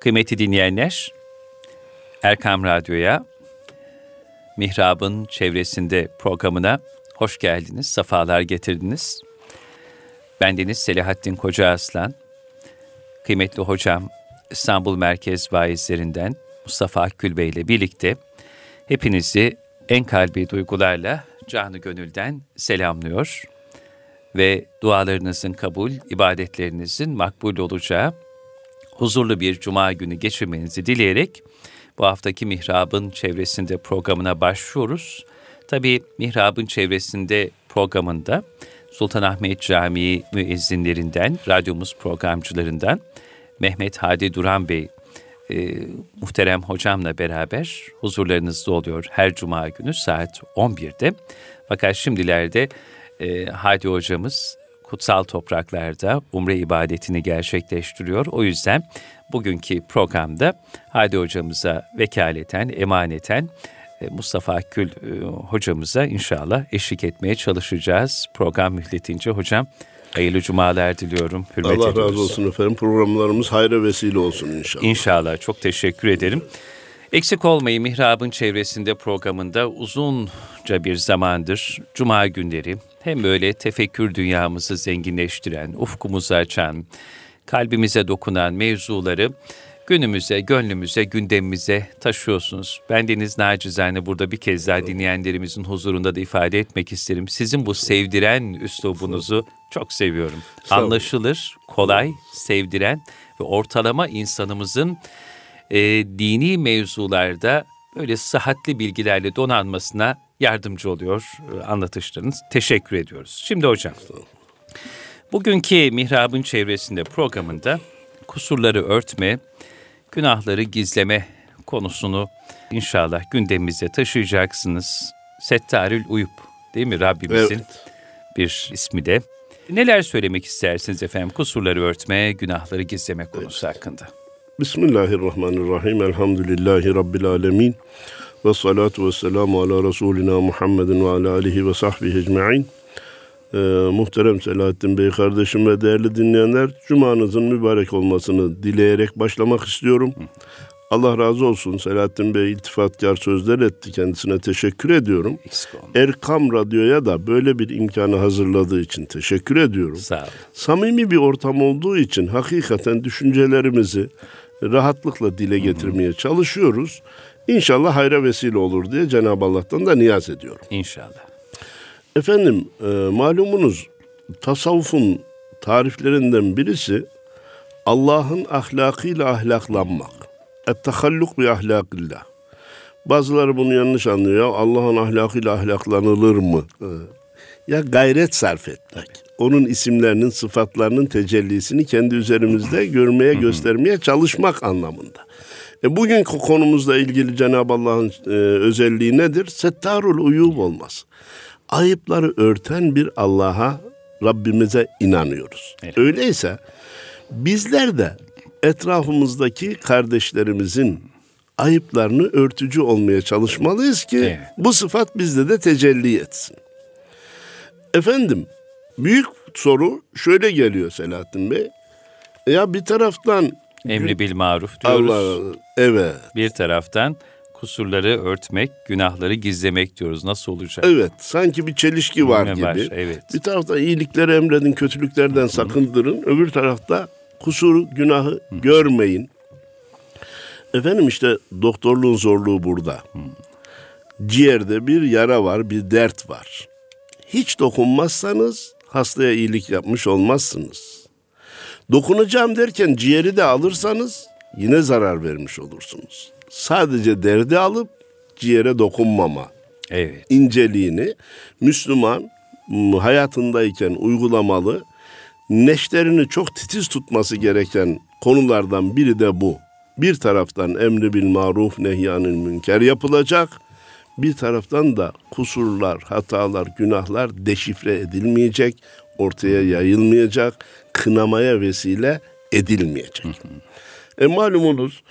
Kıymetli dinleyenler, Erkam Radyo'ya, Mihrab'ın çevresinde programına hoş geldiniz, safalar getirdiniz. Bendeniz Selahattin Koca Aslan, kıymetli hocam İstanbul Merkez Vaizlerinden Mustafa Akgül Bey ile birlikte hepinizi en kalbi duygularla canı gönülden selamlıyor ve dualarınızın kabul, ibadetlerinizin makbul olacağı huzurlu bir cuma günü geçirmenizi dileyerek bu haftaki Mihrab'ın çevresinde programına başlıyoruz. Tabii Mihrab'ın çevresinde programında Sultanahmet Camii müezzinlerinden, radyomuz programcılarından Mehmet Hadi Duran Bey e, muhterem hocamla beraber huzurlarınızda oluyor her cuma günü saat 11'de. Fakat şimdilerde e, Hadi hocamız kutsal topraklarda umre ibadetini gerçekleştiriyor. O yüzden bugünkü programda Hadi hocamıza vekaleten, emaneten e, Mustafa Akgül e, hocamıza inşallah eşlik etmeye çalışacağız. Program mühletince hocam hayırlı cumalar diliyorum. Hürmet Allah ediyoruz. razı olsun efendim. Programlarımız hayra vesile olsun inşallah. İnşallah. Çok teşekkür ederim. Eksik olmayı Mihrab'ın çevresinde programında uzunca bir zamandır Cuma günleri hem böyle tefekkür dünyamızı zenginleştiren, ufkumuzu açan, kalbimize dokunan mevzuları günümüze, gönlümüze, gündemimize taşıyorsunuz. Ben Deniz nacizane burada bir kez daha dinleyenlerimizin huzurunda da ifade etmek isterim. Sizin bu sevdiren üslubunuzu çok seviyorum. Anlaşılır, kolay, sevdiren ve ortalama insanımızın e, dini mevzularda böyle sıhhatli bilgilerle donanmasına yardımcı oluyor e, anlatışlarınız. Teşekkür ediyoruz. Şimdi hocam, bugünkü Mihrab'ın çevresinde programında kusurları örtme, günahları gizleme konusunu inşallah gündemimize taşıyacaksınız. Settarül Uyup değil mi Rabbimizin evet. bir ismi de. Neler söylemek istersiniz efendim kusurları örtme, günahları gizleme konusu evet. hakkında? Bismillahirrahmanirrahim. Elhamdülillahi Rabbil alemin. Ve salatu ve selamu ala Resulina Muhammedin ve ala alihi ve sahbihi ecma'in. Ee, muhterem Selahattin Bey kardeşim ve değerli dinleyenler, Cuma'nızın mübarek olmasını dileyerek başlamak istiyorum. Allah razı olsun Selahattin Bey iltifatkar sözler etti. Kendisine teşekkür ediyorum. Erkam Radyo'ya da böyle bir imkanı hazırladığı için teşekkür ediyorum. Sağ olun. Samimi bir ortam olduğu için hakikaten düşüncelerimizi rahatlıkla dile getirmeye çalışıyoruz. İnşallah hayra vesile olur diye Cenab-ı Allah'tan da niyaz ediyorum. İnşallah. Efendim e, malumunuz tasavvufun tariflerinden birisi Allah'ın ahlakıyla ahlaklanmak. Et-tehalluk bi ahlakillah. Bazıları bunu yanlış anlıyor. Allah'ın ahlakıyla ahlaklanılır mı? E, ya gayret sarf etmek. Onun isimlerinin, sıfatlarının tecellisini kendi üzerimizde görmeye, göstermeye çalışmak anlamında. E bugünkü konumuzla ilgili Cenab-ı Allah'ın e, özelliği nedir? Settarul uyub olması. Ayıpları örten bir Allah'a, Rabbimize inanıyoruz. Evet. Öyleyse bizler de etrafımızdaki kardeşlerimizin ayıplarını örtücü olmaya çalışmalıyız ki evet. bu sıfat bizde de tecelli etsin. Efendim, büyük soru şöyle geliyor Selahattin Bey. Ya bir taraftan Emri bil maruf diyoruz. Allah, evet. Bir taraftan kusurları örtmek, günahları gizlemek diyoruz. Nasıl olacak? Evet, sanki bir çelişki var gibi. Var, evet. Bir tarafta iyilikleri emredin, kötülüklerden sakındırın. Öbür tarafta kusuru, günahı Hı. görmeyin. Efendim işte doktorluğun zorluğu burada. Hı. Ciğerde bir yara var, bir dert var. Hiç dokunmazsanız hastaya iyilik yapmış olmazsınız. Dokunacağım derken ciğeri de alırsanız yine zarar vermiş olursunuz. Sadece derdi alıp ciğere dokunmama. Evet. inceliğini Müslüman hayatındayken uygulamalı. Neşterini çok titiz tutması gereken konulardan biri de bu. Bir taraftan emri bil maruf nehyanil münker yapılacak. Bir taraftan da kusurlar, hatalar, günahlar deşifre edilmeyecek, ortaya yayılmayacak kınamaya vesile edilmeyecek. e malumunuz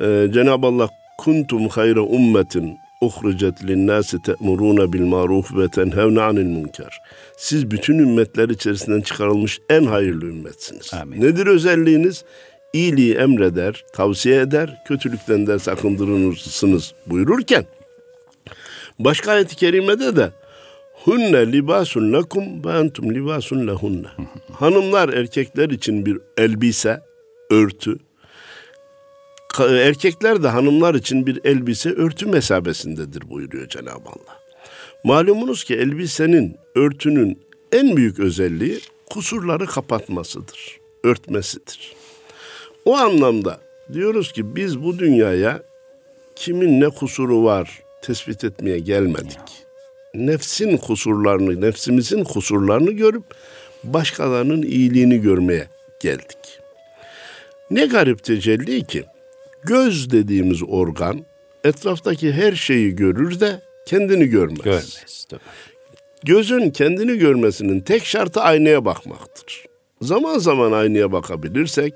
e, Cenab-ı Allah kuntum hayra ummetin uhricet linnâsi te'murûne bil maruf ve tenhevne anil münker. Siz bütün ümmetler içerisinden çıkarılmış en hayırlı ümmetsiniz. Amin. Nedir özelliğiniz? iyiliği emreder, tavsiye eder, kötülükten de sakındırırsınız buyururken başka ayet-i kerimede de hunne libasun lekum ve entum libasun lehunne. Hanımlar erkekler için bir elbise, örtü. Erkekler de hanımlar için bir elbise, örtü mesabesindedir buyuruyor Cenab-ı Allah. Malumunuz ki elbisenin, örtünün en büyük özelliği kusurları kapatmasıdır, örtmesidir. O anlamda diyoruz ki biz bu dünyaya kimin ne kusuru var tespit etmeye gelmedik. Nefsin kusurlarını, nefsimizin kusurlarını görüp başkalarının iyiliğini görmeye geldik. Ne garip tecelli ki göz dediğimiz organ etraftaki her şeyi görür de kendini görmez. Görmez. Tabii. Gözün kendini görmesinin tek şartı aynaya bakmaktır. Zaman zaman aynaya bakabilirsek,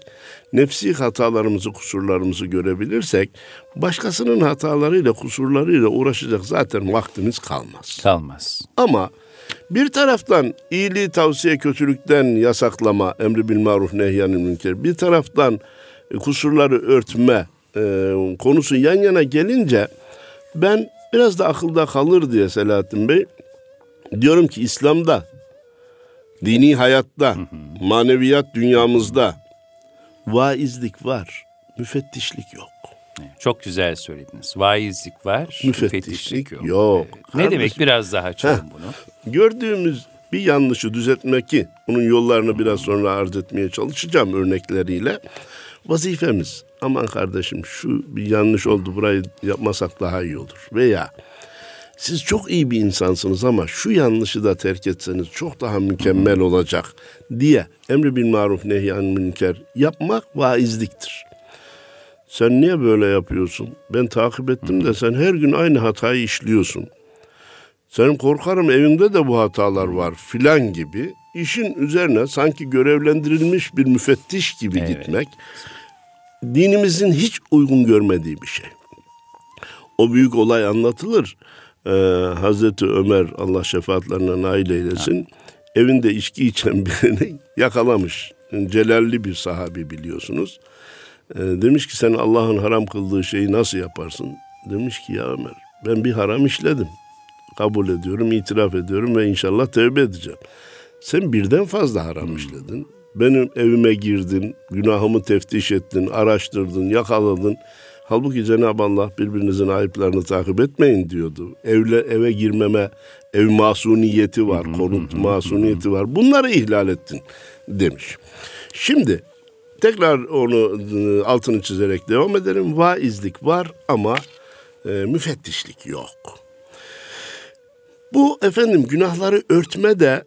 nefsi hatalarımızı, kusurlarımızı görebilirsek, başkasının hatalarıyla, kusurlarıyla uğraşacak zaten vaktimiz kalmaz. Kalmaz. Ama bir taraftan iyiliği tavsiye, kötülükten yasaklama, emri bil maruf, nehyanil münker, bir taraftan kusurları örtme e, konusu yan yana gelince ben biraz da akılda kalır diye Selahattin Bey diyorum ki İslam'da dini hayatta, maneviyat dünyamızda vaizlik var, müfettişlik yok. Çok güzel söylediniz. Vaizlik var, Müfettişlik müfettişlik yok. yok. Evet. Ne Kardeşim. demek biraz daha açalım bunu. Gördüğümüz bir yanlışı düzeltmek ki bunun yollarını biraz sonra arz etmeye çalışacağım örnekleriyle. Vazifemiz aman kardeşim şu bir yanlış oldu burayı yapmasak daha iyi olur. Veya siz çok iyi bir insansınız ama şu yanlışı da terk etseniz çok daha mükemmel olacak diye emri bil maruf nehyan münker yapmak vaizliktir. Sen niye böyle yapıyorsun? Ben takip ettim de sen her gün aynı hatayı işliyorsun. Senin korkarım evinde de bu hatalar var filan gibi işin üzerine sanki görevlendirilmiş bir müfettiş gibi Evet. gitmek dinimizin hiç uygun görmediği bir şey. O büyük olay anlatılır. Ee, Hazreti Ömer Allah şefaatlerine nail eylesin. Evinde içki içen birini yakalamış. Celalli bir sahabi biliyorsunuz. Ee, demiş ki sen Allah'ın haram kıldığı şeyi nasıl yaparsın? Demiş ki ya Ömer ben bir haram işledim. Kabul ediyorum, itiraf ediyorum ve inşallah tövbe edeceğim. Sen birden fazla haram işledin. Benim evime girdin, günahımı teftiş ettin, araştırdın, yakaladın. Halbuki Cenab-ı Allah birbirinizin ayıplarını takip etmeyin diyordu. Evle eve girmeme ev masuniyeti var, konut masuniyeti var. Bunları ihlal ettin demiş. Şimdi tekrar onu e, altını çizerek devam edelim. Vaizlik var ama e, müfettişlik yok. Bu efendim günahları örtme de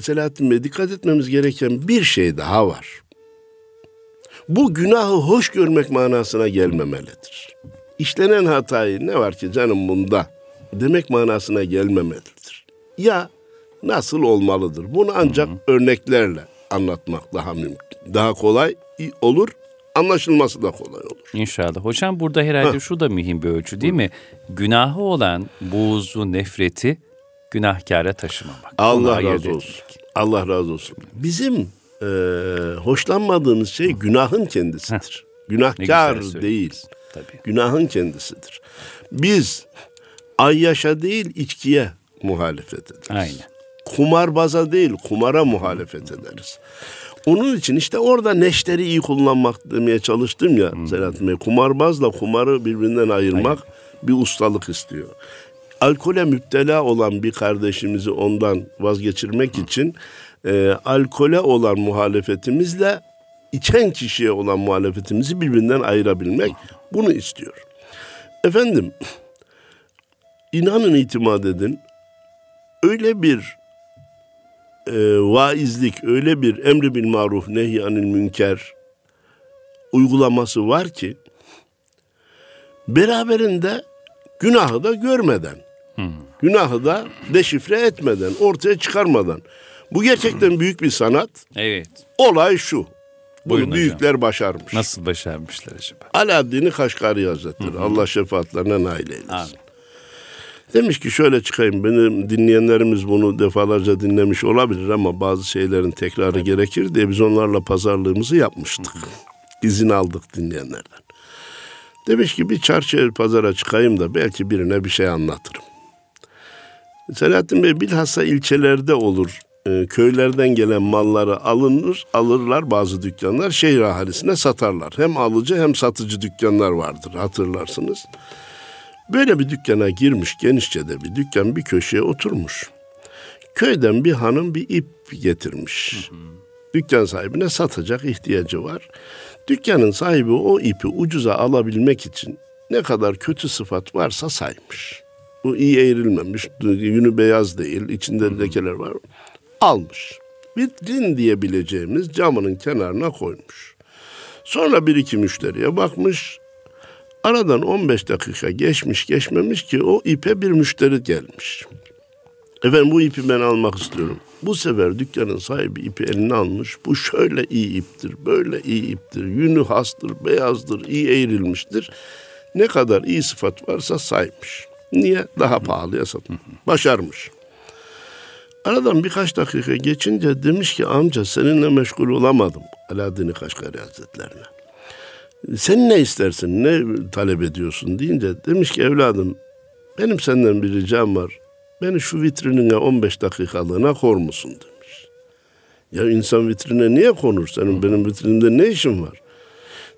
Selahattin Bey dikkat etmemiz gereken bir şey daha var. Bu günahı hoş görmek manasına gelmemelidir. İşlenen hatayı ne var ki canım bunda demek manasına gelmemelidir. Ya nasıl olmalıdır? Bunu ancak örneklerle anlatmak daha mümkün. Daha kolay olur, anlaşılması da kolay olur. İnşallah. Hocam burada herhalde şu da mühim bir ölçü değil mi? Günahı olan buğzu, nefreti günahkara taşımamak. Allah razı etmek. olsun. Allah razı olsun. Bizim e, hoşlanmadığımız şey günahın kendisidir. Ne Günahkar değil. Tabii. Günahın kendisidir. Biz ayyaşa değil içkiye muhalefet ederiz. Aynen. Kumarbaza değil kumara muhalefet ederiz. Onun için işte orada neşteri iyi kullanmak demeye çalıştım ya Selahattin Bey. Kumarbazla kumarı birbirinden ayırmak bir ustalık istiyor. Alkole müptela olan bir kardeşimizi ondan vazgeçirmek için e, alkole olan muhalefetimizle içen kişiye olan muhalefetimizi birbirinden ayırabilmek bunu istiyor. Efendim inanın itimat edin öyle bir e, vaizlik, öyle bir emri bil maruf nehy anil münker uygulaması var ki beraberinde günahı da görmeden, günahı da deşifre etmeden, ortaya çıkarmadan. Bu gerçekten büyük bir sanat. Evet. Olay şu. Bunu Buyurun hocam. büyükler başarmış. Nasıl başarmışlar acaba? Alaaddin-i Kaşgari Hazretleri. Allah şefaatlerine nail eylesin. Amin. Demiş ki şöyle çıkayım. Benim dinleyenlerimiz bunu defalarca dinlemiş olabilir ama bazı şeylerin tekrarı gerekir diye biz onlarla pazarlığımızı yapmıştık. İzin aldık dinleyenlerden. Demiş ki bir çarşıya pazara çıkayım da belki birine bir şey anlatırım. Selahattin Bey bilhassa ilçelerde olur. E, köylerden gelen malları alınır, alırlar bazı dükkanlar şehir ahalisine satarlar. Hem alıcı hem satıcı dükkanlar vardır hatırlarsınız. Böyle bir dükkana girmiş genişçe de bir dükkan bir köşeye oturmuş. Köyden bir hanım bir ip getirmiş. Hı hı. Dükkan sahibine satacak ihtiyacı var. Dükkanın sahibi o ipi ucuza alabilmek için ne kadar kötü sıfat varsa saymış. Bu iyi eğrilmemiş, yünü beyaz değil, içinde lekeler var. Almış. Vitrin diyebileceğimiz camının kenarına koymuş. Sonra bir iki müşteriye bakmış. Aradan 15 dakika geçmiş geçmemiş ki o ipe bir müşteri gelmiş. Efendim bu ipi ben almak istiyorum. Bu sefer dükkanın sahibi ipi eline almış. Bu şöyle iyi iptir, böyle iyi iptir. Yünü hastır, beyazdır, iyi eğrilmiştir. Ne kadar iyi sıfat varsa saymış. Niye? Daha pahalıya satın. Başarmış. Aradan birkaç dakika geçince demiş ki amca seninle meşgul olamadım. Alaaddin Kaşgari Hazretlerine. Sen ne istersin, ne talep ediyorsun deyince demiş ki evladım benim senden bir ricam var. Beni şu vitrinine 15 dakikalığına kor musun demiş. Ya insan vitrine niye konur? Senin benim vitrinimde ne işin var?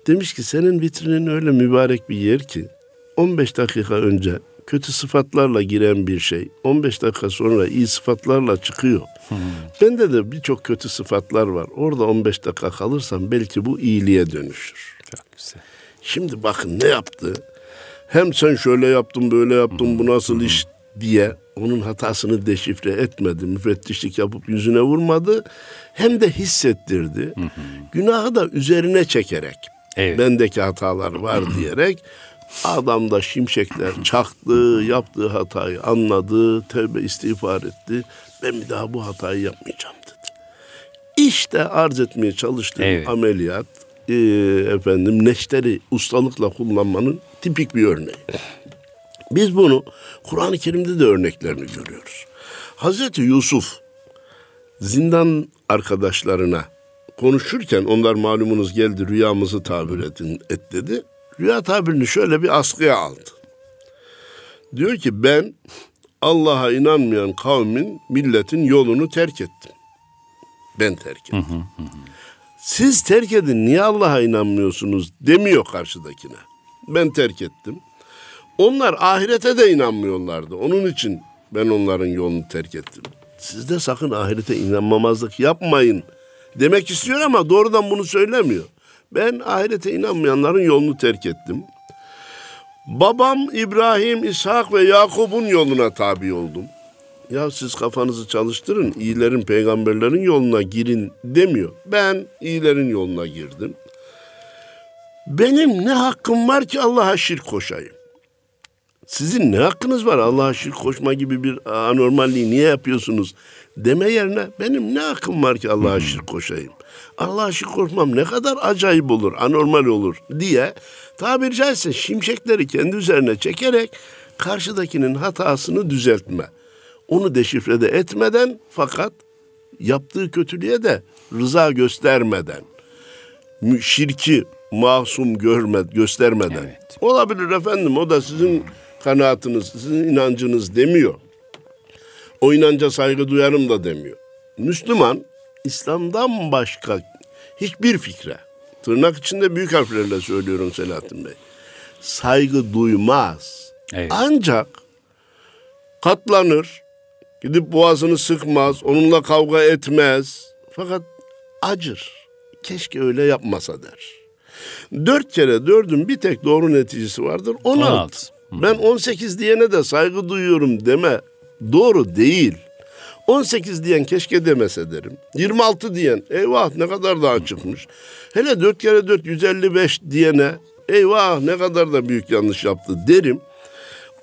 Demiş ki senin vitrinin öyle mübarek bir yer ki 15 dakika önce kötü sıfatlarla giren bir şey 15 dakika sonra iyi sıfatlarla çıkıyor. Hmm. Bende de birçok kötü sıfatlar var. Orada 15 dakika kalırsam belki bu iyiliğe dönüşür. Çok güzel. Şimdi bakın ne yaptı? Hem sen şöyle yaptın böyle yaptın hmm. bu nasıl hmm. iş diye onun hatasını deşifre etmedi. Müfettişlik yapıp yüzüne vurmadı. Hem de hissettirdi. Hı Günahı da üzerine çekerek. Evet. Bendeki hatalar var diyerek adam da şimşekler çaktı, yaptığı hatayı anladı, tövbe istiğfar etti. Ben bir daha bu hatayı yapmayacağım dedi. İşte arz etmeye çalıştığım evet. ameliyat e, efendim neşteri ustalıkla kullanmanın tipik bir örneği. Biz bunu Kur'an-ı Kerim'de de örneklerini görüyoruz. Hazreti Yusuf zindan arkadaşlarına konuşurken onlar malumunuz geldi rüyamızı tabir edin, et dedi. Rüya tabirini şöyle bir askıya aldı. Diyor ki ben Allah'a inanmayan kavmin, milletin yolunu terk ettim. Ben terk ettim. Hı hı hı. Siz terk edin niye Allah'a inanmıyorsunuz demiyor karşıdakine. Ben terk ettim. Onlar ahirete de inanmıyorlardı. Onun için ben onların yolunu terk ettim. Siz de sakın ahirete inanmamazlık yapmayın demek istiyor ama doğrudan bunu söylemiyor. Ben ahirete inanmayanların yolunu terk ettim. Babam İbrahim, İshak ve Yakup'un yoluna tabi oldum. Ya siz kafanızı çalıştırın, iyilerin, peygamberlerin yoluna girin demiyor. Ben iyilerin yoluna girdim. Benim ne hakkım var ki Allah'a şirk koşayım? Sizin ne hakkınız var Allah'a şirk koşma gibi bir anormalliği niye yapıyorsunuz deme yerine benim ne hakkım var ki Allah'a şirk koşayım? Allah'a şirk koşmam ne kadar acayip olur, anormal olur diye tabiri caizse şimşekleri kendi üzerine çekerek karşıdakinin hatasını düzeltme. Onu deşifrede etmeden fakat yaptığı kötülüğe de rıza göstermeden, şirki masum görme, göstermeden. Evet. Olabilir efendim o da sizin kanaatiniz, sizin inancınız demiyor. O inanca saygı duyarım da demiyor. Müslüman İslam'dan başka hiçbir fikre, tırnak içinde büyük harflerle söylüyorum Selahattin Bey, saygı duymaz. Evet. Ancak katlanır, gidip boğazını sıkmaz, onunla kavga etmez. Fakat acır. Keşke öyle yapmasa der. Dört kere dördün bir tek doğru neticesi vardır. 16. 16. Ben 18 diyene de saygı duyuyorum deme doğru değil. 18 diyen keşke demese derim. 26 diyen eyvah ne kadar daha çıkmış. Hele 4 kere 4 155 diyene eyvah ne kadar da büyük yanlış yaptı derim.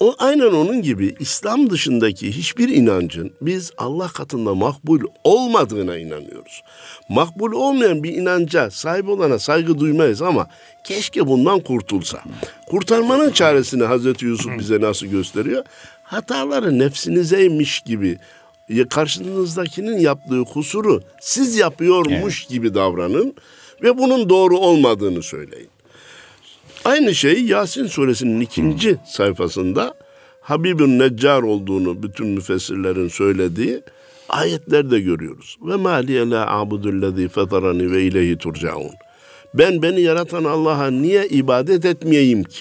O aynen onun gibi İslam dışındaki hiçbir inancın biz Allah katında makbul olmadığına inanıyoruz. Makbul olmayan bir inanca sahip olana saygı duymayız ama keşke bundan kurtulsa. Kurtarmanın çaresini Hazreti Yusuf bize nasıl gösteriyor? Hataları nefsinizeymiş gibi karşınızdakinin yaptığı kusuru siz yapıyormuş evet. gibi davranın Ve bunun doğru olmadığını söyleyin. Aynı şey Yasin suresinin ikinci sayfasında Habibun Neccar olduğunu bütün müfessirlerin söylediği ayetlerde görüyoruz. Ve maliye la abudullezî fetarani ve ileyhi turcaun. Ben beni yaratan Allah'a niye ibadet etmeyeyim ki?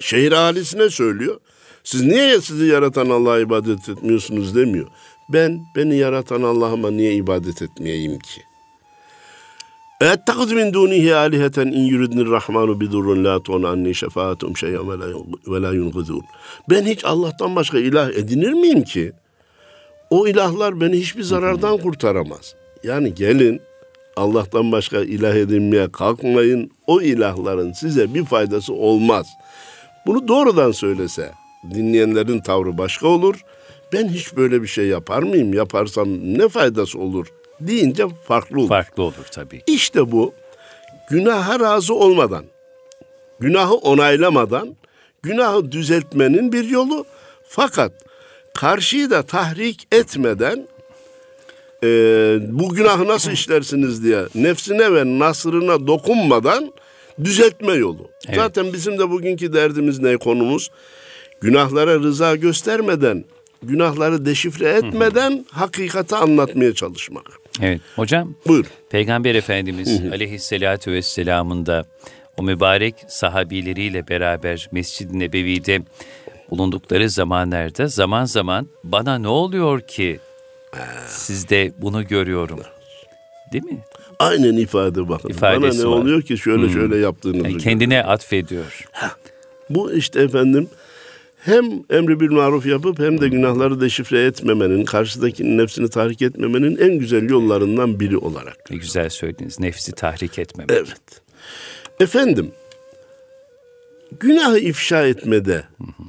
Şehir ahalisine söylüyor. Siz niye sizi yaratan Allah'a ibadet etmiyorsunuz demiyor. Ben beni yaratan Allah'ıma niye ibadet etmeyeyim ki? Ettekiz min dunihi aliheten in yuridnir rahmanu bidurrun la tuğn anni şefaatum şeyen ve la yunqidun. Ben hiç Allah'tan başka ilah edinir miyim ki? O ilahlar beni hiçbir zarardan kurtaramaz. Yani gelin Allah'tan başka ilah edinmeye kalkmayın. O ilahların size bir faydası olmaz. Bunu doğrudan söylese dinleyenlerin tavrı başka olur. Ben hiç böyle bir şey yapar mıyım? Yaparsam ne faydası olur? deyince farklı olur. Farklı olur tabii. İşte bu günaha razı olmadan, günahı onaylamadan, günahı düzeltmenin bir yolu. Fakat karşıyı da tahrik etmeden e, bu günahı nasıl işlersiniz diye nefsine ve nasrına dokunmadan düzeltme yolu. Evet. Zaten bizim de bugünkü derdimiz ne konumuz? Günahlara rıza göstermeden, günahları deşifre etmeden hakikati anlatmaya çalışmak. Evet. Hocam Buyur. Peygamber Efendimiz aleyhissalatü vesselamın da o mübarek sahabileriyle beraber Mescid-i Nebevi'de bulundukları zamanlarda zaman zaman bana ne oluyor ki sizde bunu görüyorum. Değil mi? Aynen ifade bakın. İfadesi Bana ne var. oluyor ki şöyle şöyle yaptığınızı. Yani kendine atfediyor. Bu işte efendim hem emri bil maruf yapıp hem de günahları deşifre etmemenin, karşıdakinin nefsini tahrik etmemenin en güzel yollarından biri olarak. Ne güzel söylediniz. Nefsi tahrik etmemek. Evet. Efendim, günahı ifşa etmede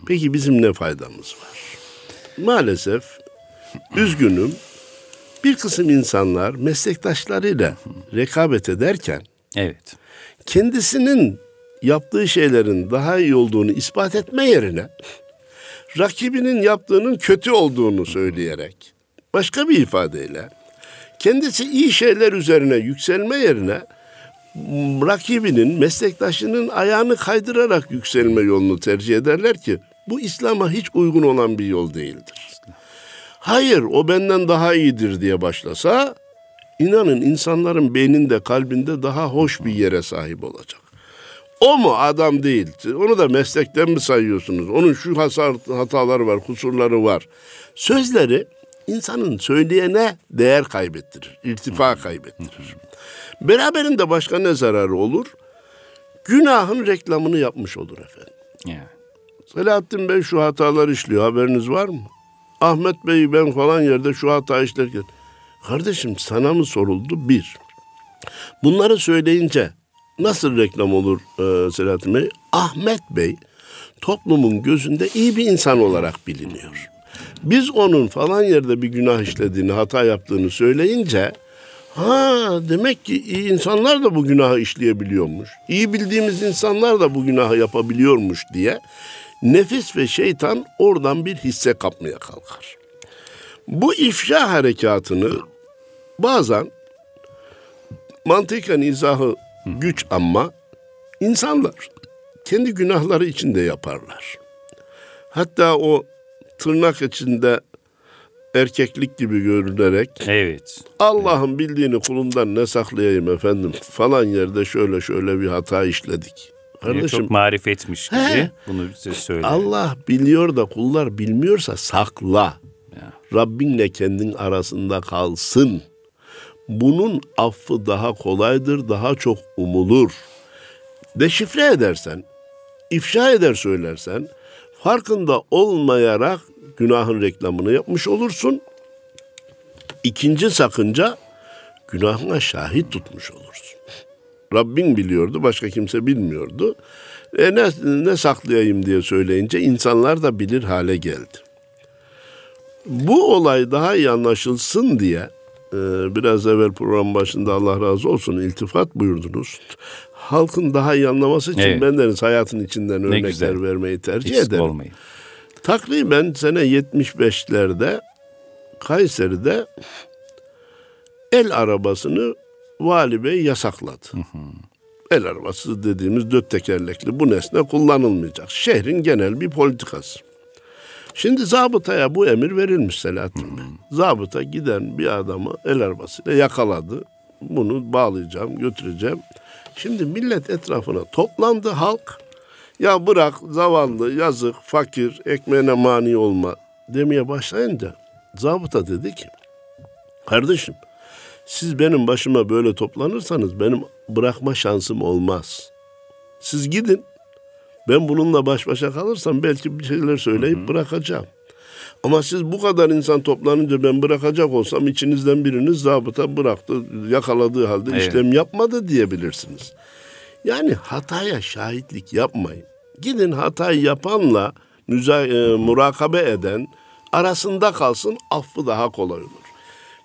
peki bizim ne faydamız var? Maalesef üzgünüm bir kısım insanlar meslektaşlarıyla rekabet ederken Evet. kendisinin yaptığı şeylerin daha iyi olduğunu ispat etme yerine rakibinin yaptığının kötü olduğunu söyleyerek başka bir ifadeyle kendisi iyi şeyler üzerine yükselme yerine rakibinin, meslektaşının ayağını kaydırarak yükselme yolunu tercih ederler ki bu İslam'a hiç uygun olan bir yol değildir. Hayır o benden daha iyidir diye başlasa inanın insanların beyninde kalbinde daha hoş bir yere sahip olacak. O mu adam değil? Onu da meslekten mi sayıyorsunuz? Onun şu hasar, hataları var, kusurları var. Sözleri insanın söyleyene değer kaybettirir, irtifa kaybettirir. Beraberinde başka ne zararı olur? Günahın reklamını yapmış olur efendim. Yani. Selahattin Bey şu hatalar işliyor haberiniz var mı? Ahmet Bey ben falan yerde şu hata işlerken. Kardeşim sana mı soruldu? Bir. Bunları söyleyince nasıl reklam olur e, Selahattin Bey? Ahmet Bey toplumun gözünde iyi bir insan olarak biliniyor. Biz onun falan yerde bir günah işlediğini, hata yaptığını söyleyince ha demek ki iyi insanlar da bu günahı işleyebiliyormuş. İyi bildiğimiz insanlar da bu günahı yapabiliyormuş diye nefis ve şeytan oradan bir hisse kapmaya kalkar. Bu ifşa harekatını bazen mantıken izahı güç ama insanlar kendi günahları içinde yaparlar. Hatta o tırnak içinde erkeklik gibi görünerek Evet. Allah'ın bildiğini kulundan ne saklayayım efendim falan yerde şöyle şöyle bir hata işledik. Kardeşim çok marifetmiş gibi He. bunu bize söyle. Allah biliyor da kullar bilmiyorsa sakla. Ya. Rabbinle kendin arasında kalsın. Bunun affı daha kolaydır, daha çok umulur. Deşifre edersen, ifşa eder söylersen, farkında olmayarak günahın reklamını yapmış olursun. İkinci sakınca, günahına şahit tutmuş olursun. Rabbin biliyordu, başka kimse bilmiyordu. E ne, ne saklayayım diye söyleyince insanlar da bilir hale geldi. Bu olay daha iyi anlaşılsın diye biraz evvel program başında Allah razı olsun iltifat buyurdunuz. Halkın daha iyi anlaması için Evet. bendeniz hayatın içinden örnekler güzel. vermeyi tercih Eksik ederim. olmayın. Takriben sene 75'lerde Kayseri'de el arabasını Vali Bey yasakladı. El arabası dediğimiz dört tekerlekli bu nesne kullanılmayacak. Şehrin genel bir politikası. Şimdi zabıtaya bu emir verilmiş Selahattin Bey. Zabıta giden bir adamı el arabasıyla yakaladı. Bunu bağlayacağım, götüreceğim. Şimdi millet etrafına toplandı halk. Ya bırak zavallı, yazık, fakir, ekmeğine mani olma demeye başlayınca zabıta dedi ki kardeşim siz benim başıma böyle toplanırsanız benim bırakma şansım olmaz. Siz gidin. Ben bununla baş başa kalırsam belki bir şeyler söyleyip bırakacağım. Ama siz bu kadar insan toplanınca ben bırakacak olsam içinizden biriniz zabıta bıraktı, yakaladığı halde Evet. işlem yapmadı diyebilirsiniz. Yani hataya şahitlik yapmayın. Gidin hatayı yapanla müza- e, murakabe eden arasında kalsın affı daha kolay olur.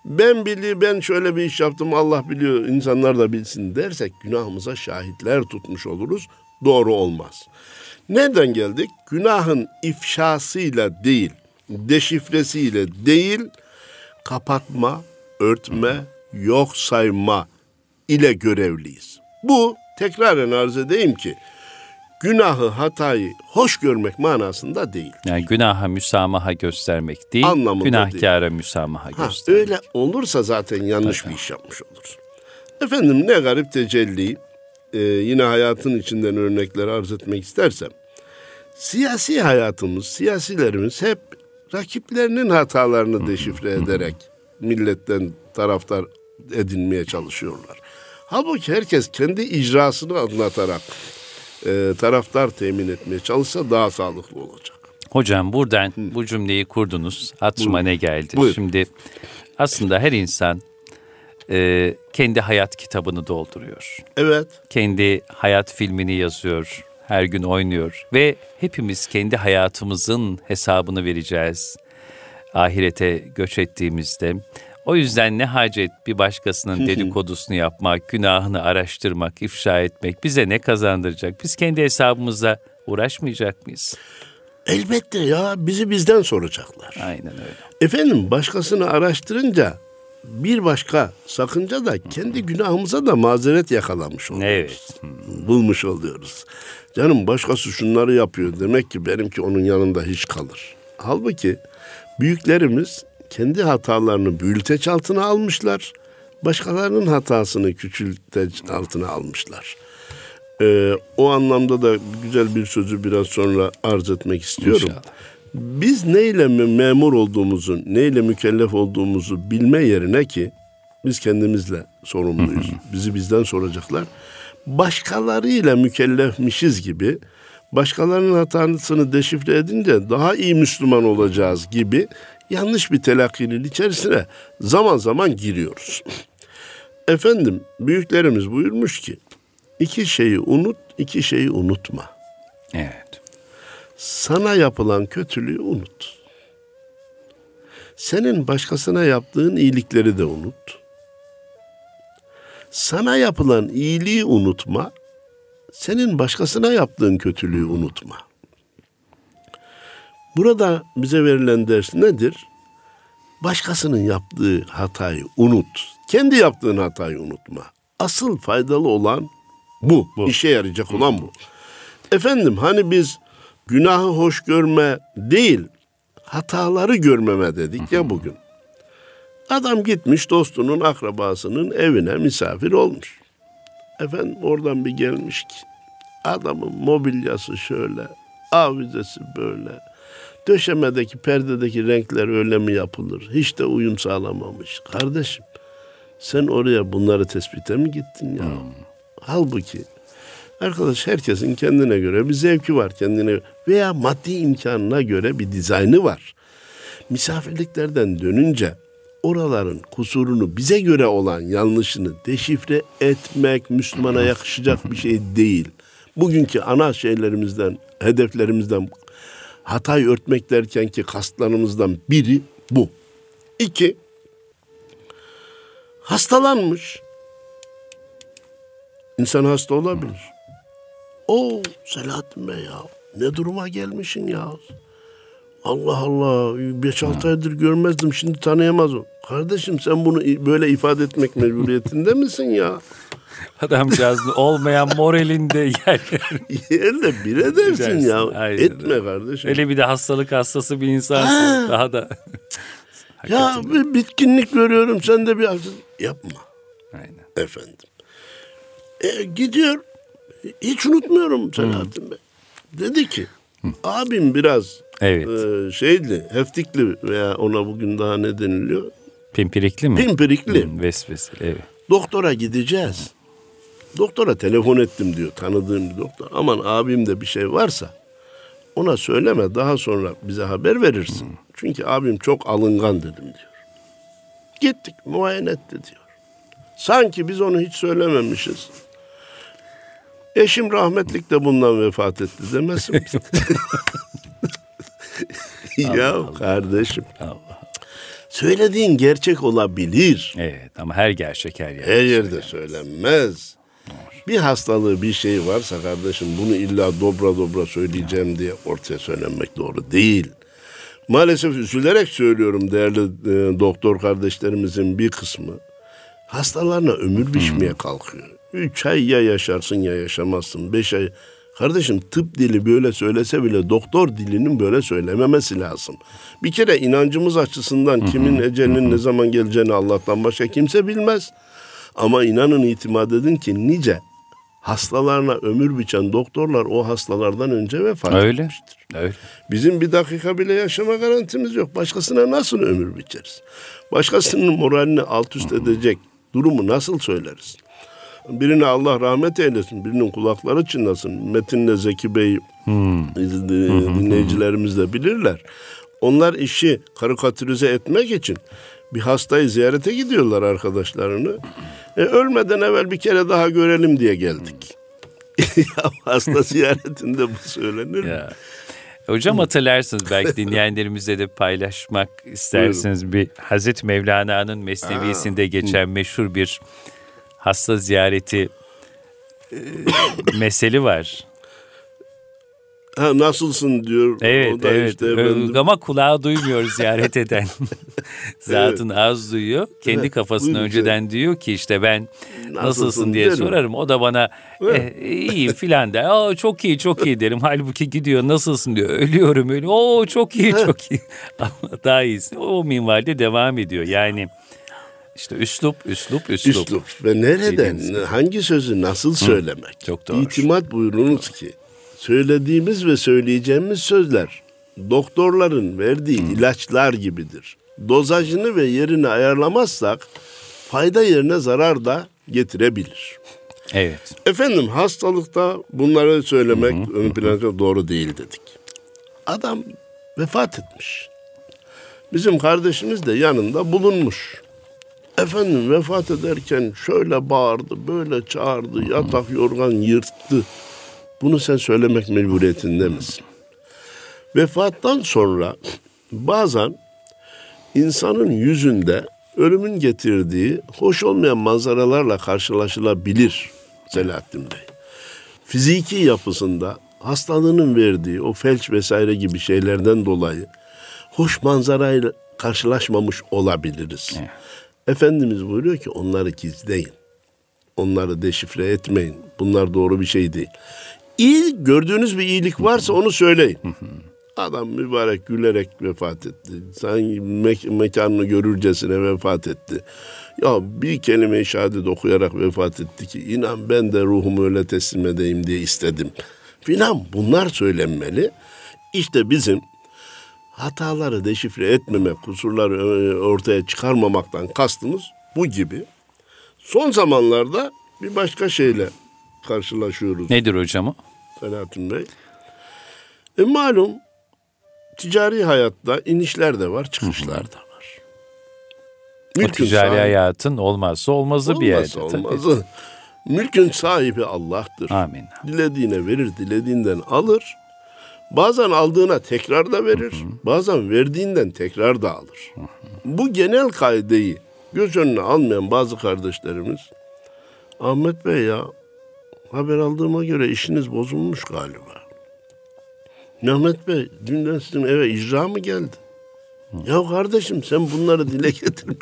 Ben biliyor, ben şöyle bir iş yaptım Allah biliyor insanlar da bilsin dersek günahımıza şahitler tutmuş oluruz. Doğru olmaz. Nereden geldik? Günahın ifşasıyla değil, deşifresiyle değil, kapatma, örtme, yok sayma ile görevliyiz. Bu tekraren arz edeyim ki günahı, hatayı hoş görmek manasında değil. Yani günaha müsamaha göstermek değil, Anlamında günahkara müsamaha Ha, göstermek. öyle olursa zaten yanlış bir iş yapmış oluruz. Efendim ne garip tecelli, e, yine hayatın içinden örnekler arz etmek istersem, siyasi hayatımız, siyasilerimiz hep rakiplerinin hatalarını deşifre ederek milletten taraftar edinmeye çalışıyorlar. Halbuki herkes kendi icrasını anlatarak e, taraftar temin etmeye çalışsa daha sağlıklı olacak. Hocam buradan bu cümleyi kurdunuz. Hatırıma ne geldi? Buyur. Şimdi aslında her insan e, kendi hayat kitabını dolduruyor. Evet, Kendi hayat filmini yazıyor. Her gün oynuyor. Ve hepimiz kendi hayatımızın hesabını vereceğiz. Ahirete göç ettiğimizde. O yüzden ne hacet bir başkasının dedikodusunu yapmak, günahını araştırmak, ifşa etmek bize ne kazandıracak? Biz kendi hesabımıza uğraşmayacak mıyız? elbette ya bizi bizden soracaklar. Aynen öyle. Efendim başkasını araştırınca bir başka sakınca da kendi günahımıza da mazeret yakalamış oluyoruz. Evet. Bulmuş oluyoruz. Canım başkası şunları yapıyor demek ki benimki onun yanında hiç kalır. Halbuki büyüklerimiz kendi hatalarını büyülteç altına almışlar. Başkalarının hatasını küçülteç altına almışlar. Ee, o anlamda da güzel bir sözü biraz sonra arz etmek istiyorum. İnşallah. Biz neyle me- memur olduğumuzu, neyle mükellef olduğumuzu bilme yerine ki biz kendimizle sorumluyuz. Bizi bizden soracaklar. Başkalarıyla mükellefmişiz gibi başkalarının hatasını deşifre edince daha iyi Müslüman olacağız gibi yanlış bir telakkinin içerisine zaman zaman giriyoruz. Efendim büyüklerimiz buyurmuş ki iki şeyi unut, iki şeyi unutma. Evet. Sana yapılan kötülüğü unut. Senin başkasına yaptığın iyilikleri de unut. Sana yapılan iyiliği unutma. Senin başkasına yaptığın kötülüğü unutma. Burada bize verilen ders nedir? Başkasının yaptığı hatayı unut. Kendi yaptığın hatayı unutma. Asıl faydalı olan bu. Bu. İşe yarayacak olan bu. Efendim hani biz günahı hoş görme değil, hataları görmeme dedik ya bugün. Adam gitmiş dostunun akrabasının evine misafir olmuş. Efendim oradan bir gelmiş ki adamın mobilyası şöyle, avizesi böyle. Döşemedeki perdedeki renkler öyle mi yapılır? Hiç de uyum sağlamamış. Kardeşim sen oraya bunları tespite mi gittin ya? Halbuki arkadaş herkesin kendine göre bir zevki var kendine veya maddi imkanına göre bir dizaynı var. Misafirliklerden dönünce oraların kusurunu bize göre olan yanlışını deşifre etmek Müslümana yakışacak bir şey değil. Bugünkü ana şeylerimizden, hedeflerimizden hatayı örtmek derken ki kastlarımızdan biri bu. İki, hastalanmış. İnsan hasta olabilir. O Selahattin Bey ya ne duruma gelmişsin ya. Allah Allah beş altı aydır görmezdim şimdi tanıyamaz o. Kardeşim sen bunu böyle ifade etmek mecburiyetinde misin ya? Adamcağızın olmayan moralinde yer. Yerle bir edersin Edersin, ya. aynen Etme kardeşim. Öyle bir de hastalık hastası bir insansın. Daha da... ya bir bitkinlik görüyorum sen de bir yapma Aynen. efendim. E, gidiyor. Hiç unutmuyorum Selahattin Bey. Dedi ki abim biraz Evet. e, şeyli, heftikli veya ona bugün daha ne deniliyor? Pimpirikli mi? Pimpirikli. Hı, vesveseli evet. Doktora gideceğiz. Doktora telefon ettim diyor tanıdığım bir doktor. Aman abimde bir şey varsa ona söyleme daha sonra bize haber verirsin. Çünkü abim çok alıngan dedim diyor. Gittik muayene etti diyor. Sanki biz onu hiç söylememişiz. Eşim rahmetlik de bundan vefat etti demesin. ya kardeşim Allah. söylediğin gerçek olabilir. Evet ama her gerçek her yer. Her yerde söylenmez. Bir hastalığı bir şey varsa kardeşim bunu illa dobra dobra söyleyeceğim diye ortaya söylenmek doğru değil. Maalesef üzülerek söylüyorum değerli e, doktor kardeşlerimizin bir kısmı hastalarına ömür biçmeye kalkıyor. Üç ay ya yaşarsın ya yaşamazsın. Beş ay. Kardeşim tıp dili böyle söylese bile doktor dilinin böyle söylememesi lazım. Bir kere inancımız açısından kimin ecelinin ne zaman geleceğini Allah'tan başka kimse bilmez. Ama inanın itimat edin ki nice hastalarına ömür biçen doktorlar o hastalardan önce vefat Öyle. etmiştir. Öyle. Bizim bir dakika bile yaşama garantimiz yok. Başkasına nasıl ömür biçeriz? Başkasının moralini alt üst edecek durumu nasıl söyleriz? Birine Allah rahmet eylesin, birinin kulakları çınlasın. Metinle Zeki Bey dinleyicilerimiz de bilirler. Onlar işi karikatürize etmek için bir hastayı ziyarete gidiyorlar arkadaşlarını. E, ölmeden evvel bir kere daha görelim diye geldik. ya hasta ziyaretinde bu söylenir mi? Ya. Hocam hatırlarsınız belki dinleyenlerimizle de paylaşmak isterseniz bir Hazreti Mevlana'nın Mesnevisinde geçen meşhur bir hasta ziyareti e, meseli var. Ha, nasılsın diyor. Evet O da evet işte efendim, ama kulağı duymuyor ziyaret eden. Zatın az duyuyor. Kendi Evet, kafasına buyurun önceden diyor ki işte ben nasılsın, Nasılsın diye derim. sorarım. O da bana Evet. eh, iyiyim filan der. Aa, çok iyi çok iyi derim. Halbuki gidiyor nasılsın diyor. Ölüyorum öyle. Oo çok iyi çok iyi. Ama daha iyisi. O minvalde devam ediyor. Yani işte üslup üslup üslup. üslup ve nereden, Dediğiniz hangi sözü nasıl söylemek? çok doğru. İtimat buyurunuz ki söylediğimiz ve söyleyeceğimiz sözler doktorların verdiği ilaçlar gibidir. Dozajını ve yerini ayarlamazsak fayda yerine zarar da getirebilir. Evet. Efendim hastalıkta bunları söylemek ön plana doğru değil dedik. Adam vefat etmiş. Bizim kardeşimiz de yanında bulunmuş. Efendim vefat ederken şöyle bağırdı, böyle çağırdı, yatak yorgan yırttı. Bunu sen söylemek mecburiyetinde misin? Vefattan sonra bazen insanın yüzünde ölümün getirdiği hoş olmayan manzaralarla karşılaşılabilir Selahattin Bey. Fiziki yapısında hastalığının verdiği o felç vesaire gibi şeylerden dolayı hoş manzarayla karşılaşmamış olabiliriz. Evet. Efendimiz buyuruyor ki onları gizleyin. Onları deşifre etmeyin. Bunlar doğru bir şey değil. İyi gördüğünüz bir iyilik varsa onu söyleyin. Adam mübarek gülerek vefat etti. Sanki mek- mekanını görürcesine vefat etti. Ya bir kelime-i şehadet okuyarak vefat etti ki inan ben de ruhumu öyle teslim edeyim diye istedim. Filan bunlar söylenmeli. İşte bizim hataları deşifre etmemek, kusurları e, ortaya çıkarmamaktan kastımız bu gibi. Son zamanlarda bir başka şeyle karşılaşıyoruz Nedir hocam o? Selahattin Bey. E malum ticari hayatta inişler de var, çıkışlar da var. O ticari sahibi- hayatın olmazsa olmazı bir yerde. olmazsa tabii. olmazı. Mülkün sahibi Allah'tır. Amin. Dilediğine verir, dilediğinden alır. Bazen aldığına tekrar da verir. Bazen verdiğinden tekrar da alır. Bu genel kaideyi göz önüne almayan bazı kardeşlerimiz Ahmet Bey ya haber aldığıma göre işiniz bozulmuş galiba. Mehmet Bey dünden sizin eve icra mı geldi? Ya kardeşim sen bunları dile getirmek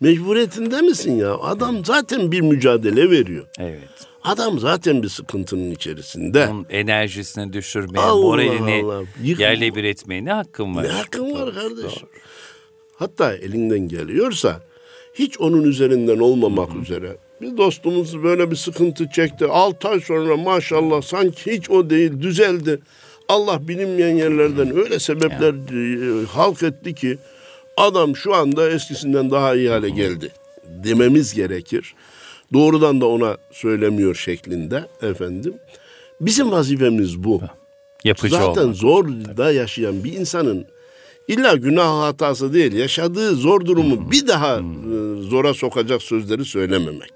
mecburiyetinde misin ya? Adam zaten bir mücadele veriyor. Evet. Adam zaten bir sıkıntının içerisinde. Onun enerjisini düşürmeye, Allah moralini Allah. Yık- yerle bir etmeye ne hakkın var? Ne hakkın var Doğru, kardeş? doğru. Hatta elinden geliyorsa hiç onun üzerinden olmamak üzere. Bir dostumuz böyle bir sıkıntı çekti. 6 ay sonra maşallah sanki hiç o değil düzeldi. Allah bilinmeyen yerlerden öyle sebepler e, halk etti ki adam şu anda eskisinden daha iyi hale geldi dememiz gerekir. Doğrudan da ona söylemiyor şeklinde efendim. Bizim vazifemiz bu. Yapıcı Zaten olmak. zor da yaşayan bir insanın illa günah hatası değil, yaşadığı zor durumu bir daha e, zora sokacak sözleri söylememek.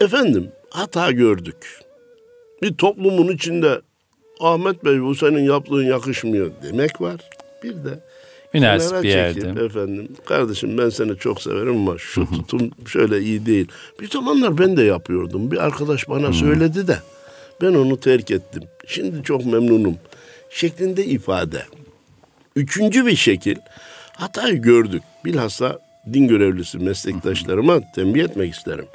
Efendim hata gördük. Bir toplumun içinde Ahmet Bey bu senin yaptığın yakışmıyor demek var. Bir de Münasip bir çekip, yerde. efendim kardeşim ben seni çok severim ama şu tutum şöyle iyi değil. Bir zamanlar ben de yapıyordum. Bir arkadaş bana söyledi de ben onu terk ettim. Şimdi çok memnunum. Şeklinde ifade. Üçüncü bir şekil hatayı gördük. Bilhassa din görevlisi meslektaşlarıma tembih etmek isterim.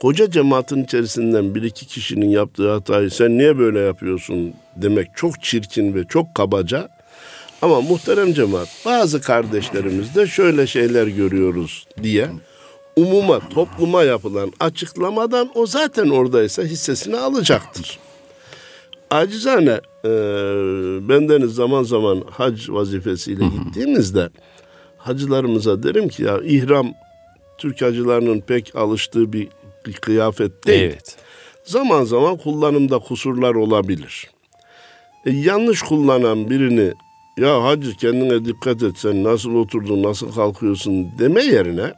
Koca cemaatin içerisinden bir iki kişinin yaptığı hatayı sen niye böyle yapıyorsun demek çok çirkin ve çok kabaca. Ama muhterem cemaat bazı kardeşlerimizde şöyle şeyler görüyoruz diye umuma topluma yapılan açıklamadan o zaten oradaysa hissesini alacaktır. Acizane e, bendeniz zaman zaman hac vazifesiyle gittiğimizde hacılarımıza derim ki ya ihram Türk hacılarının pek alıştığı bir, kıyafet değil. Evet. Zaman zaman kullanımda kusurlar olabilir. E, yanlış kullanan birini ya hacı kendine dikkat et sen nasıl oturdun nasıl kalkıyorsun deme yerine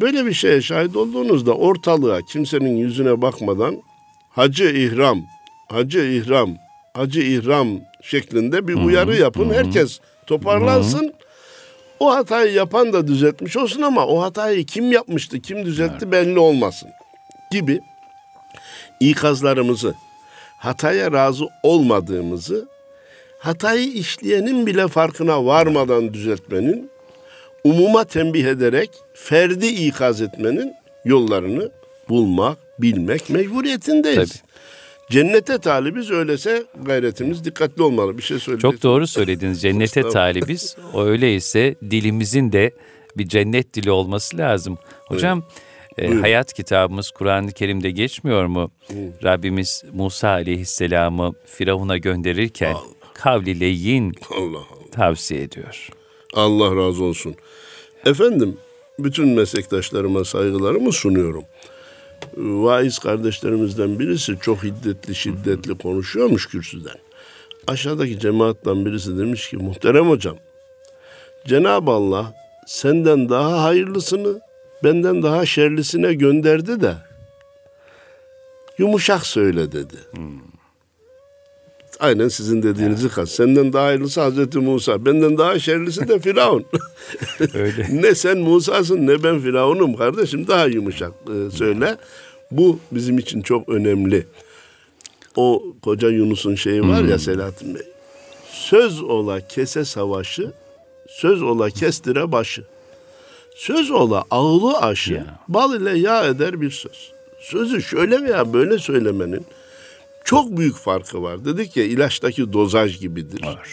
böyle bir şeye şahit olduğunuzda ortalığa kimsenin yüzüne bakmadan hacı ihram, hacı ihram, hacı ihram şeklinde bir uyarı yapın. Herkes toparlansın. O hatayı yapan da düzeltmiş olsun ama o hatayı kim yapmıştı, kim düzeltti belli olmasın gibi ikazlarımızı, hataya razı olmadığımızı, hatayı işleyenin bile farkına varmadan düzeltmenin, umuma tembih ederek ferdi ikaz etmenin yollarını bulmak, bilmek mecburiyetindeyiz. Tabii. Cennete talibiz öylese gayretimiz dikkatli olmalı. Bir şey söyleyeceğim. Çok doğru söylediniz. Cennete talibiz. O öyleyse dilimizin de bir cennet dili olması lazım. Hocam e, hayat kitabımız Kur'an-ı Kerim'de geçmiyor mu? Rabbimiz Musa aleyhisselamı Firavun'a gönderirken kavli leyin Allah Allah. tavsiye ediyor. Allah razı olsun. Efendim, bütün meslektaşlarıma saygılarımı sunuyorum. Vaiz kardeşlerimizden birisi çok hiddetli, şiddetli konuşuyormuş kürsüden. Aşağıdaki cemaattan birisi demiş ki, muhterem hocam, Cenab-ı Allah senden daha hayırlısını, benden daha şerlisine gönderdi de, yumuşak söyle dedi. Aynen sizin dediğinizi kast. Senden daha hayırlısı Hazreti Musa. Benden daha şerlisi de Firavun. Öyle. ne sen Musa'sın ne ben Firavun'um kardeşim. Daha yumuşak e, söyle. Bu bizim için çok önemli. O koca Yunus'un şeyi var ya Selahattin Bey. Söz ola kese savaşı, söz ola kestire başı. Söz ola ağlı aşı, bal ile yağ eder bir söz. Sözü şöyle veya böyle söylemenin çok büyük farkı var. Dedik ya ilaçtaki dozaj gibidir. Var.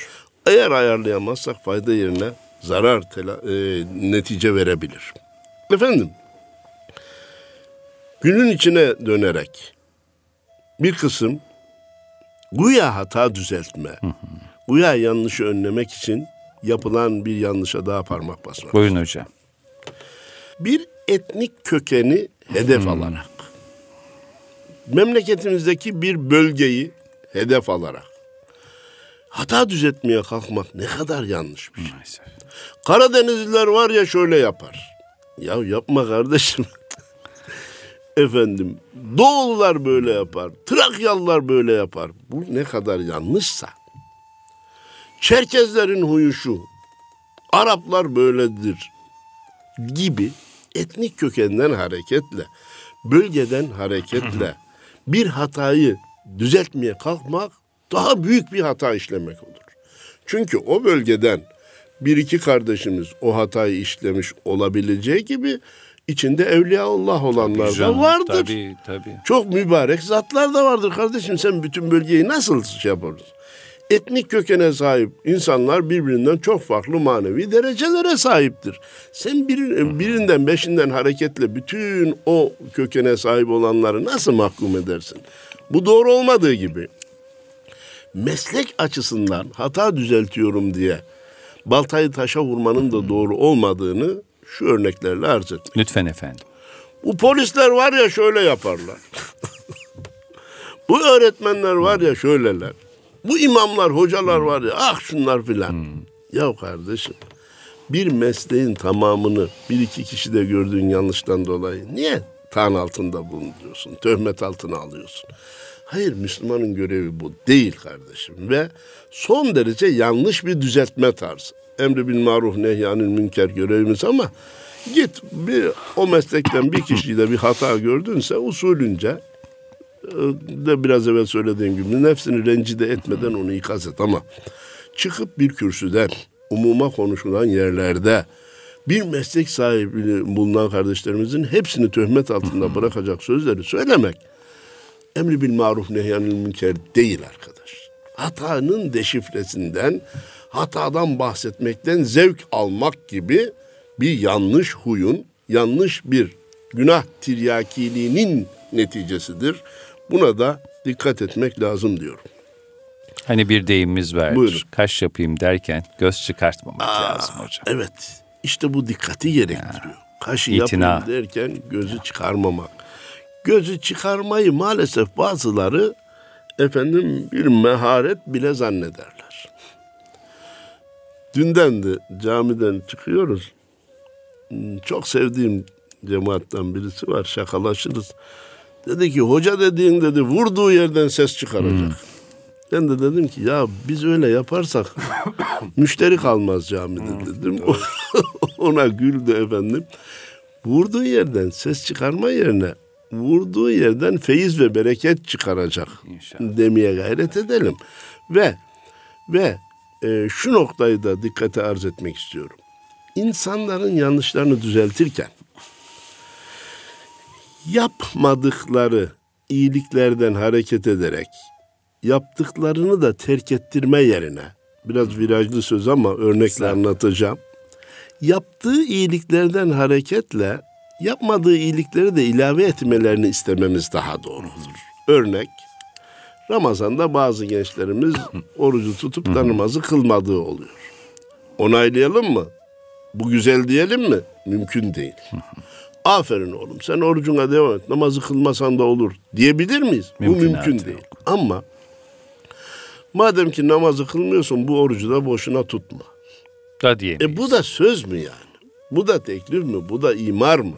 Eğer ayarlayamazsak fayda yerine zarar tela- e, netice verebilir. Efendim, günün içine dönerek bir kısım güya hata düzeltme, güya yanlışı önlemek için yapılan bir yanlışa daha parmak basmak. Buyurun hocam. Bir etnik kökeni hedef alarak, memleketimizdeki bir bölgeyi hedef alarak hata düzeltmeye kalkmak ne kadar yanlış bir şey. Maalesef. Karadenizliler var ya şöyle yapar. Ya yapma kardeşim. Efendim Doğulular böyle yapar. Trakyalılar böyle yapar. Bu ne kadar yanlışsa. Çerkezlerin huyu şu. Araplar böyledir gibi etnik kökenden hareketle, bölgeden hareketle bir hatayı düzeltmeye kalkmak daha büyük bir hata işlemek olur. Çünkü o bölgeden bir iki kardeşimiz o hatayı işlemiş olabileceği gibi içinde evliyaullah olanlar da vardır. Tabii tabii. Çok mübarek zatlar da vardır kardeşim. Sen bütün bölgeyi nasıl şey yaparız? Etnik kökene sahip insanlar birbirinden çok farklı manevi derecelere sahiptir. Sen bir, birinden beşinden hareketle bütün o kökene sahip olanları nasıl mahkum edersin? Bu doğru olmadığı gibi meslek açısından hata düzeltiyorum diye baltayı taşa vurmanın da doğru olmadığını şu örneklerle arz etmek. Lütfen efendim. Bu polisler var ya şöyle yaparlar. Bu öğretmenler var ya şöyleler. Bu imamlar, hocalar var ya ah şunlar filan. Hmm. Ya kardeşim bir mesleğin tamamını bir iki kişide gördüğün yanlıştan dolayı niye tan altında bulunuyorsun? Töhmet altına alıyorsun. Hayır Müslümanın görevi bu değil kardeşim ve son derece yanlış bir düzeltme tarzı. Emri bil maruf nehyanil münker görevimiz ama git bir o meslekten bir kişide bir hata gördünse usulünce de biraz evvel söylediğim gibi nefsini rencide etmeden onu ikaz et ama çıkıp bir kürsüden umuma konuşulan yerlerde bir meslek sahibi bulunan kardeşlerimizin hepsini töhmet altında bırakacak sözleri söylemek emri bil maruf nehyanil münker değil arkadaş. Hatanın deşifresinden, hatadan bahsetmekten zevk almak gibi bir yanlış huyun, yanlış bir günah tiryakiliğinin neticesidir. Buna da dikkat etmek lazım diyorum. Hani bir deyimimiz. Buyurun. Kaş yapayım derken göz çıkartmamak Aa, lazım hocam. Evet. İşte bu dikkati gerektiriyor. Ya. Kaşı İtina. yapayım derken gözü çıkarmamak gözü çıkarmayı maalesef bazıları efendim bir meharet bile zannederler. Dünden de camiden çıkıyoruz. Çok sevdiğim cemaatten birisi var şakalaşırız. Dedi ki hoca dediğin dedi vurduğu yerden ses çıkaracak. Hmm. Ben de dedim ki ya biz öyle yaparsak müşteri kalmaz camide hmm. dedim. Ona güldü efendim. Vurduğu yerden ses çıkarma yerine vurduğu yerden feyiz ve bereket çıkaracak İnşallah. demeye gayret edelim. Ve ve e, şu noktayı da dikkate arz etmek istiyorum. İnsanların yanlışlarını düzeltirken yapmadıkları iyiliklerden hareket ederek yaptıklarını da terk ettirme yerine biraz virajlı söz ama örnekle anlatacağım. Yaptığı iyiliklerden hareketle yapmadığı iyilikleri de ilave etmelerini istememiz daha doğrudur. Örnek, Ramazan'da bazı gençlerimiz orucu tutup da namazı kılmadığı oluyor. Onaylayalım mı? Bu güzel diyelim mi? Mümkün değil. Aferin oğlum sen orucuna devam et. Namazı kılmasan da olur diyebilir miyiz? Mümkün bu mümkün değil. Yok. Ama madem ki namazı kılmıyorsun bu orucu da boşuna tutma. Da diyemeyiz. E bu da söz mü yani? Bu da teklif mi? Bu da imar mı?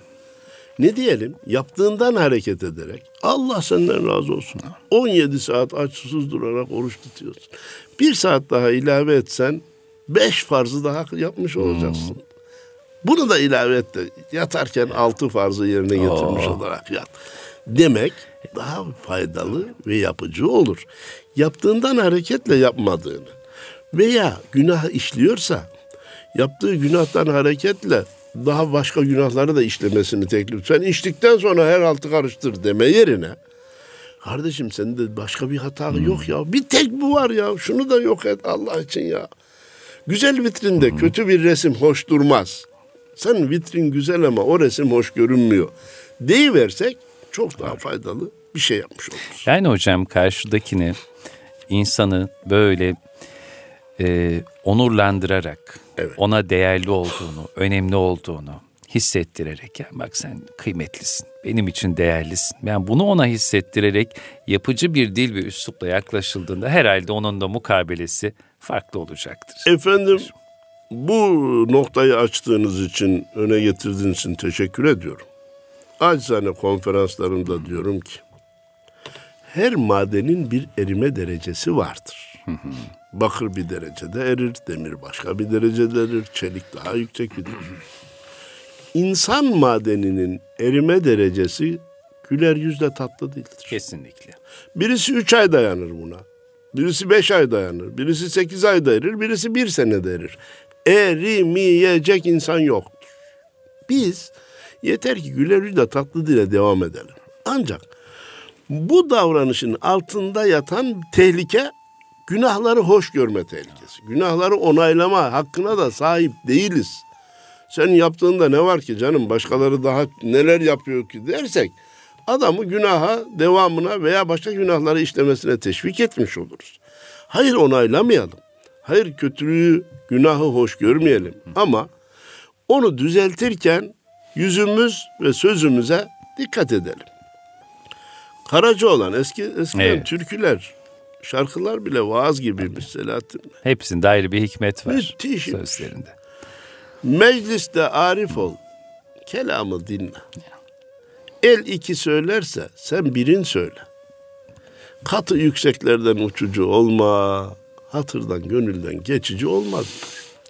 Ne diyelim? Yaptığından hareket ederek Allah senden razı olsun. 17 saat aç susuz durarak oruç tutuyorsun. Bir saat daha ilave etsen beş farzı daha yapmış olacaksın. Hmm. Bunu da ilave et de yatarken altı farzı yerine getirmiş Oo. olarak yat. Demek daha faydalı ve yapıcı olur. Yaptığından hareketle yapmadığını veya günah işliyorsa yaptığı günahtan hareketle daha başka günahları da işlemesini teklif. Sen içtikten sonra her altı karıştır deme yerine kardeşim sende başka bir hata hmm. yok ya. Bir tek bu var ya. Şunu da yok et Allah için ya. Güzel vitrinde hmm. kötü bir resim hoş durmaz. Sen vitrin güzel ama o resim hoş görünmüyor. Deyiversek çok daha faydalı bir şey yapmış oluruz. Yani hocam karşıdakini insanı böyle e, onurlandırarak evet. ona değerli olduğunu, önemli olduğunu hissettirerek yani bak sen kıymetlisin, benim için değerlisin. Yani bunu ona hissettirerek yapıcı bir dil ve üslupla yaklaşıldığında herhalde onun da mukabelesi farklı olacaktır. Efendim bu noktayı açtığınız için, öne getirdiğiniz için teşekkür ediyorum. Acizane konferanslarımda diyorum ki her madenin bir erime derecesi vardır. Bakır bir derecede erir, demir başka bir derecede erir, çelik daha yüksek bir derecede. İnsan madeninin erime derecesi güler yüzle tatlı değildir. Kesinlikle. Birisi üç ay dayanır buna. Birisi beş ay dayanır. Birisi sekiz ay erir, birisi bir sene erir. Erimeyecek insan yoktur. Biz yeter ki güler yüzle tatlı dile devam edelim. Ancak bu davranışın altında yatan tehlike günahları hoş görme tehlikesi. Günahları onaylama hakkına da sahip değiliz. Sen yaptığında ne var ki canım başkaları daha neler yapıyor ki dersek adamı günaha devamına veya başka günahları işlemesine teşvik etmiş oluruz. Hayır onaylamayalım. Hayır kötülüğü, günahı hoş görmeyelim. Ama onu düzeltirken yüzümüz ve sözümüze dikkat edelim. Karaca olan eski eskiden Evet. türküler, şarkılar bile vaaz gibiymiş Selahattin. Hepsinde ayrı bir hikmet var Müthiş. sözlerinde. Mecliste arif ol, kelamı dinle. El iki söylerse sen birin söyle. Katı yükseklerden uçucu olma, hatırdan gönülden geçici olmaz.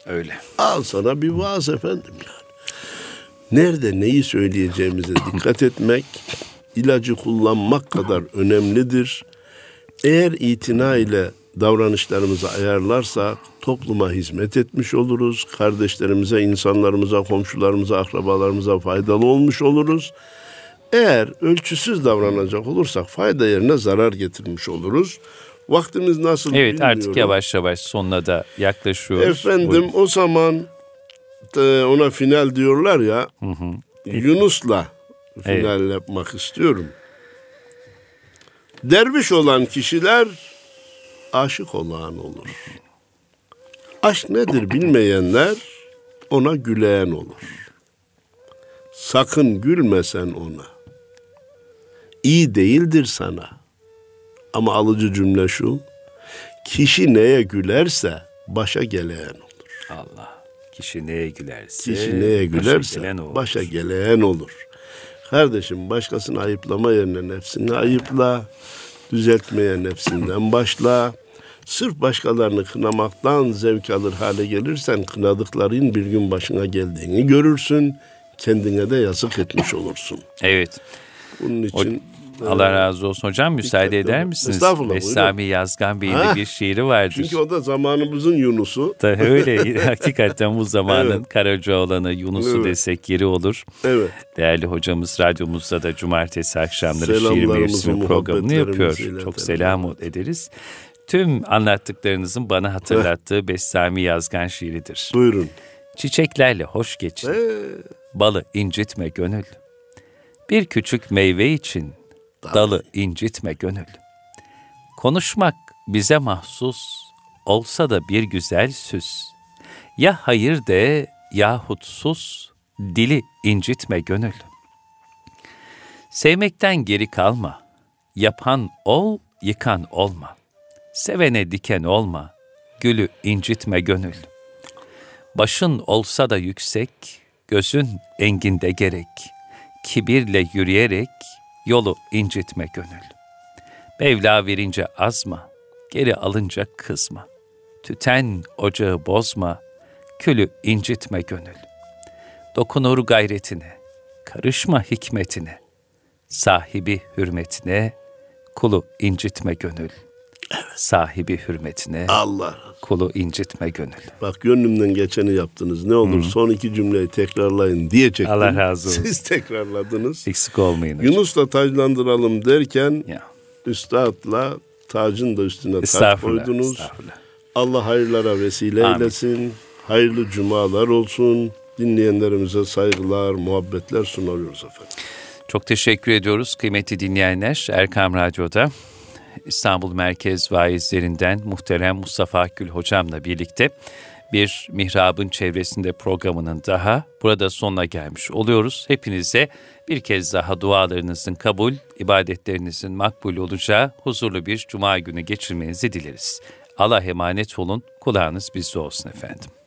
Öyle. Al sana bir vaaz efendim yani. Nerede neyi söyleyeceğimize dikkat etmek, ilacı kullanmak kadar önemlidir. Eğer itina ile davranışlarımızı ayarlarsak topluma hizmet etmiş oluruz. Kardeşlerimize, insanlarımıza, komşularımıza, akrabalarımıza faydalı olmuş oluruz. Eğer ölçüsüz davranacak olursak fayda yerine zarar getirmiş oluruz. Vaktimiz nasıl Evet bilmiyorum. artık yavaş yavaş sonuna da yaklaşıyoruz. Efendim Buyurun. o zaman e, ona final diyorlar ya. Yunus'la final yapmak istiyorum. Derviş olan kişiler aşık olan olur. Aşk nedir bilmeyenler ona güleyen olur. Sakın gülmesen ona. İyi değildir sana. Ama alıcı cümle şu. Kişi neye gülerse başa geleyen olur. Allah. Kişi neye gülerse, Kişi neye başa gülerse gelen olur. başa geleyen olur. Kardeşim başkasını ayıplama yerine nefsini ayıpla. Düzeltmeye nefsinden başla. Sırf başkalarını kınamaktan zevk alır hale gelirsen kınadıkların bir gün başına geldiğini görürsün. Kendine de yazık etmiş olursun. Evet. Bunun için Allah razı olsun hocam. Müsaade dikkatli eder misiniz? Estağfurullah. Esami Yazgan Bey'in de bir şiiri vardır. çünkü o da zamanımızın Yunus'u. Da öyle hakikaten bu zamanın Evet. Karacaoğlan'ı Yunus'u Evet. desek yeri olur. Evet. Değerli hocamız radyomuzda da cumartesi akşamları şiir mevsimi programını yapıyor. Çok selam ederiz. Tüm anlattıklarınızın bana hatırlattığı Bestami Yazgan şiiridir. Buyurun. Çiçeklerle hoş geçin. Balı incitme gönül. Bir küçük meyve için dalı incitme gönül. Konuşmak bize mahsus olsa da bir güzel süs. Ya hayır de yahut sus, dili incitme gönül. Sevmekten geri kalma. Yapan ol, yıkan olma. Sevene diken olma. Gülü incitme gönül. Başın olsa da yüksek, gözün enginde gerek. Kibirle yürüyerek yolu incitme gönül. Mevla verince azma, geri alınca kızma. Tüten ocağı bozma, külü incitme gönül. Dokunur gayretine, karışma hikmetine. Sahibi hürmetine, kulu incitme gönül. Sahibi hürmetine, Allah kulu incitme gönül. Bak gönlümden geçeni yaptınız. Ne olur son iki cümleyi tekrarlayın diyecektim. Allah razı olsun. Siz tekrarladınız. Eksik olmayın hocam. Yunus'la taclandıralım derken Ya. üstadla tacın da üstüne taç koydunuz. estağfurullah. Allah hayırlara vesile Amin. eylesin. Hayırlı cumalar olsun. Dinleyenlerimize saygılar, muhabbetler sunarıyoruz efendim. Çok teşekkür ediyoruz kıymetli dinleyenler. Erkam Radyo'da İstanbul Merkez Vaizlerinden muhterem Mustafa Akgül hocamla birlikte bir mihrabın çevresinde programının daha burada sonuna gelmiş oluyoruz. Hepinize bir kez daha dualarınızın kabul, ibadetlerinizin makbul olacağı huzurlu bir cuma günü geçirmenizi dileriz. Allah emanet olun, kulağınız bizde olsun efendim.